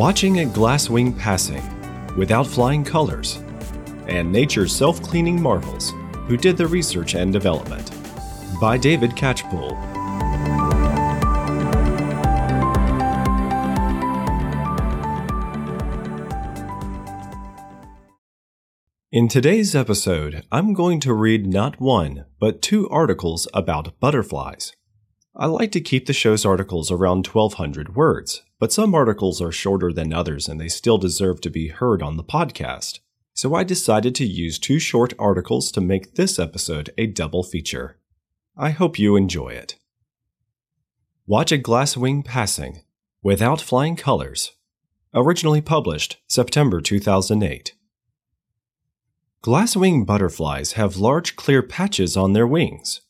Watching a glasswing passing without flying colors, and nature's self cleaning marvels, who did the research and development. By David Catchpoole. In today's episode, I'm going to read not one, but two articles about butterflies. I like to keep the show's articles around 1200 words, but some articles are shorter than others and they still deserve to be heard on the podcast. So I decided to use two short articles to make this episode a double feature. I hope you enjoy it. Watch a glasswing passing without flying colors. Originally published September 2008. Glasswing butterflies have large clear patches on their wings.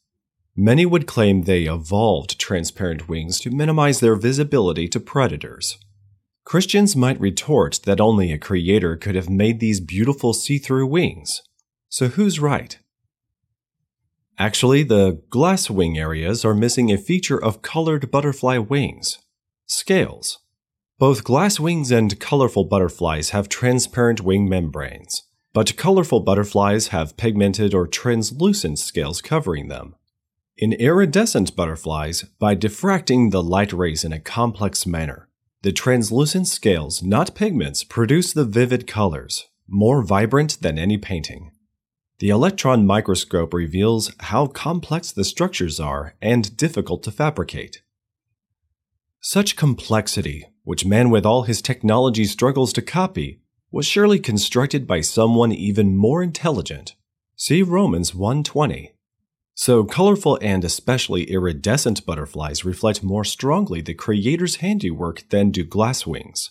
Many would claim they evolved transparent wings to minimize their visibility to predators. Christians might retort that only a creator could have made these beautiful see through wings. So who's right? Actually, the glass wing areas are missing a feature of colored butterfly wings scales. Both glass wings and colorful butterflies have transparent wing membranes but colorful butterflies have pigmented or translucent scales covering them. In iridescent butterflies, by diffracting the light rays in a complex manner, the translucent scales, not pigments, produce the vivid colors, more vibrant than any painting. The electron microscope reveals how complex the structures are and difficult to fabricate. Such complexity, which man with all his technology struggles to copy, was surely constructed by someone even more intelligent. See Romans 1:20. So colorful and especially iridescent butterflies reflect more strongly the creator's handiwork than do glasswings.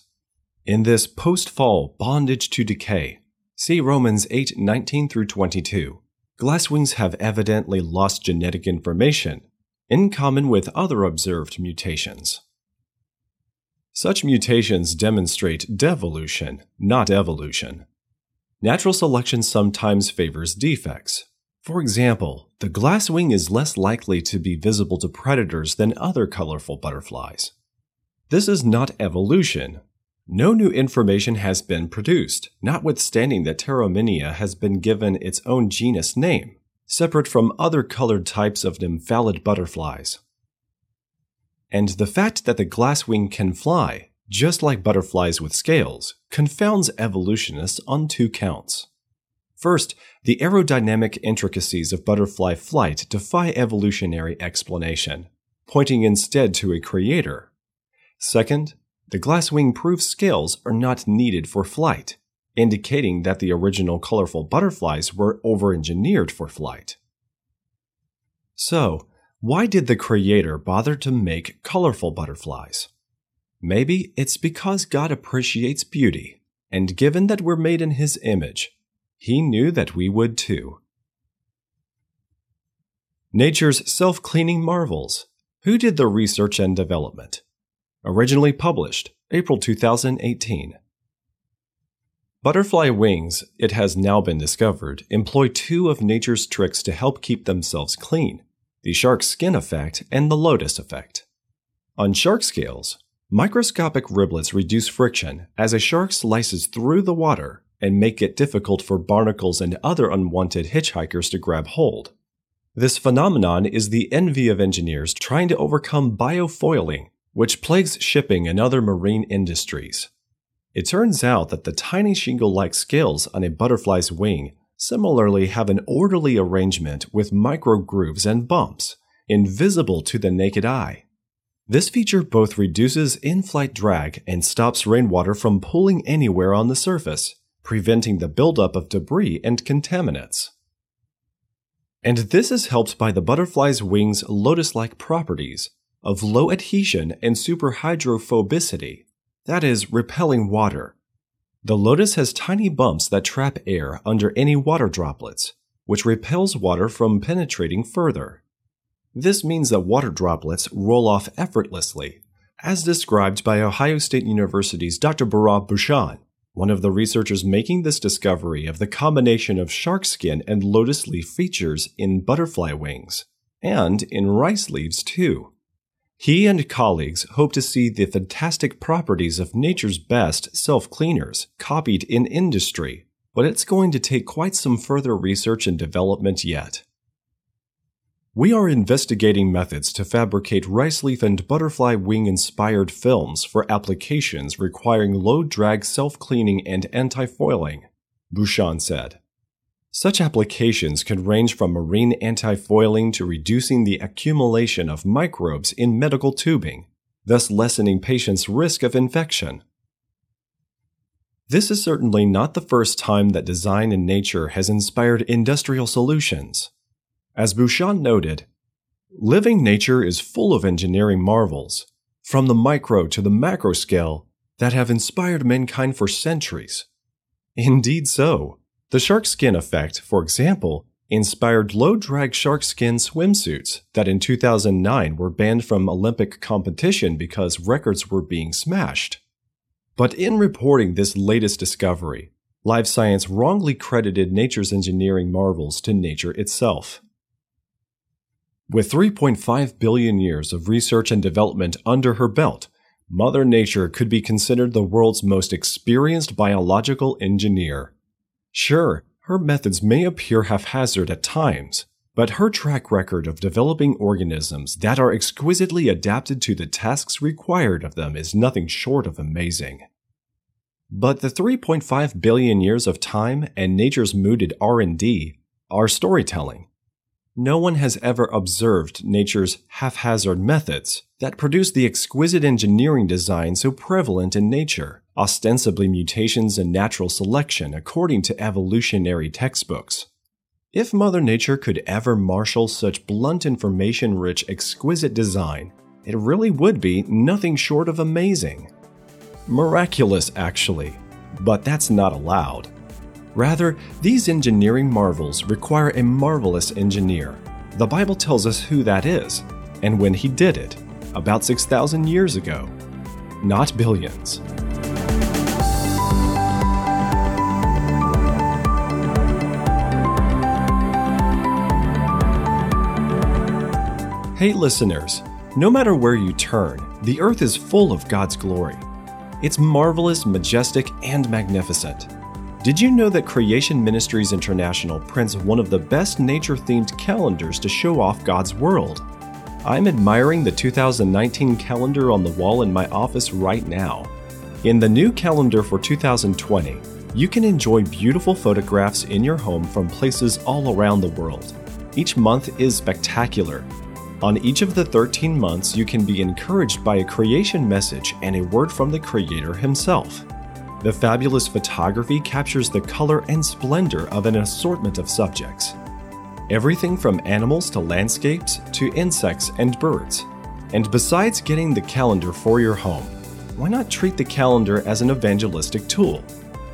In this post-fall bondage to decay, see Romans 8:19 through 22. Glasswings have evidently lost genetic information, in common with other observed mutations. Such mutations demonstrate devolution, not evolution. Natural selection sometimes favors defects. For example, the glasswing is less likely to be visible to predators than other colorful butterflies. This is not evolution. No new information has been produced, notwithstanding that Pteronymia has been given its own genus name, separate from other colored types of nymphalid butterflies and the fact that the glasswing can fly, just like butterflies with scales, confounds evolutionists on two counts. First, the aerodynamic intricacies of butterfly flight defy evolutionary explanation, pointing instead to a creator. Second, the glasswing proves scales are not needed for flight, indicating that the original colorful butterflies were over-engineered for flight. So, why did the Creator bother to make colorful butterflies? Maybe it's because God appreciates beauty, and given that we're made in His image, He knew that we would too. Nature's Self Cleaning Marvels Who did the research and development? Originally published April 2018. Butterfly wings, it has now been discovered, employ two of nature's tricks to help keep themselves clean the shark skin effect, and the lotus effect. On shark scales, microscopic riblets reduce friction as a shark slices through the water and make it difficult for barnacles and other unwanted hitchhikers to grab hold. This phenomenon is the envy of engineers trying to overcome biofouling, which plagues shipping and other marine industries. It turns out that the tiny shingle like scales on a butterfly's wing similarly have an orderly arrangement with micro grooves and bumps, invisible to the naked eye. This feature both reduces in-flight drag and stops rainwater from pooling anywhere on the surface, preventing the buildup of debris and contaminants. And this is helped by the butterfly's wings' lotus-like properties of low adhesion and superhydrophobicity, that is, repelling water, the Lotus has tiny bumps that trap air under any water droplets, which repels water from penetrating further. This means that water droplets roll off effortlessly, as described by Ohio State University's Dr. Bharat Bhushan, one of the researchers making this discovery of the combination of shark skin and lotus leaf features in butterfly wings, and in rice leaves too. He and colleagues hope to see the fantastic properties of nature's best self cleaners copied in industry, but it's going to take quite some further research and development yet. We are investigating methods to fabricate rice leaf and butterfly wing inspired films for applications requiring low drag self cleaning and anti fouling, Bhushan said. Such applications could range from marine anti-fouling to reducing the accumulation of microbes in medical tubing, thus lessening patients' risk of infection. This is certainly not the first time that design in nature has inspired industrial solutions. As Bhushan noted, living nature is full of engineering marvels, from the micro to the macro scale, that have inspired mankind for centuries. Indeed so. The shark skin effect, for example, inspired low drag shark skin swimsuits that in 2009 were banned from Olympic competition because records were being smashed. But in reporting this latest discovery, Live Science wrongly credited nature's engineering marvels to nature itself. With 3.5 billion years of research and development under her belt, Mother Nature could be considered the world's most experienced biological engineer. Sure, her methods may appear haphazard at times, but her track record of developing organisms that are exquisitely adapted to the tasks required of them is nothing short of amazing. But the 3.5 billion years of time and nature's mooted R&D are storytelling. No one has ever observed nature's haphazard methods that produce the exquisite engineering design so prevalent in nature ostensibly mutations and natural selection according to evolutionary textbooks. If Mother Nature could ever marshal such blunt information rich, exquisite design, it really would be nothing short of amazing. Miraculous, actually, but that's not allowed. Rather, these engineering marvels require a marvelous engineer. The Bible tells us who that is, and when he did it, about 6,000 years ago. Not billions. Hey, listeners, no matter where you turn, the earth is full of God's glory. It's marvelous, majestic, and magnificent. Did you know that Creation Ministries International prints one of the best nature themed calendars to show off God's world? I'm admiring the 2019 calendar on the wall in my office right now. In the new calendar for 2020, you can enjoy beautiful photographs in your home from places all around the world. Each month is spectacular, on each of the 13 months, you can be encouraged by a creation message and a word from the Creator Himself. The fabulous photography captures the color and splendor of an assortment of subjects. Everything from animals to landscapes to insects and birds. And besides getting the calendar for your home, why not treat the calendar as an evangelistic tool?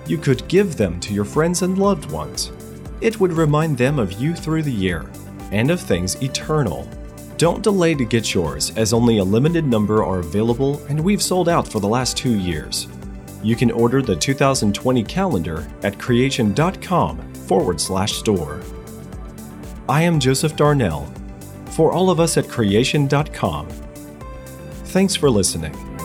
You could give them to your friends and loved ones. It would remind them of you through the year and of things eternal don't delay to get yours, as only a limited number are available and we've sold out for the last two years. You can order the 2020 calendar at creation.com forward slash store. I am Joseph Darnell. For all of us at creation.com, thanks for listening.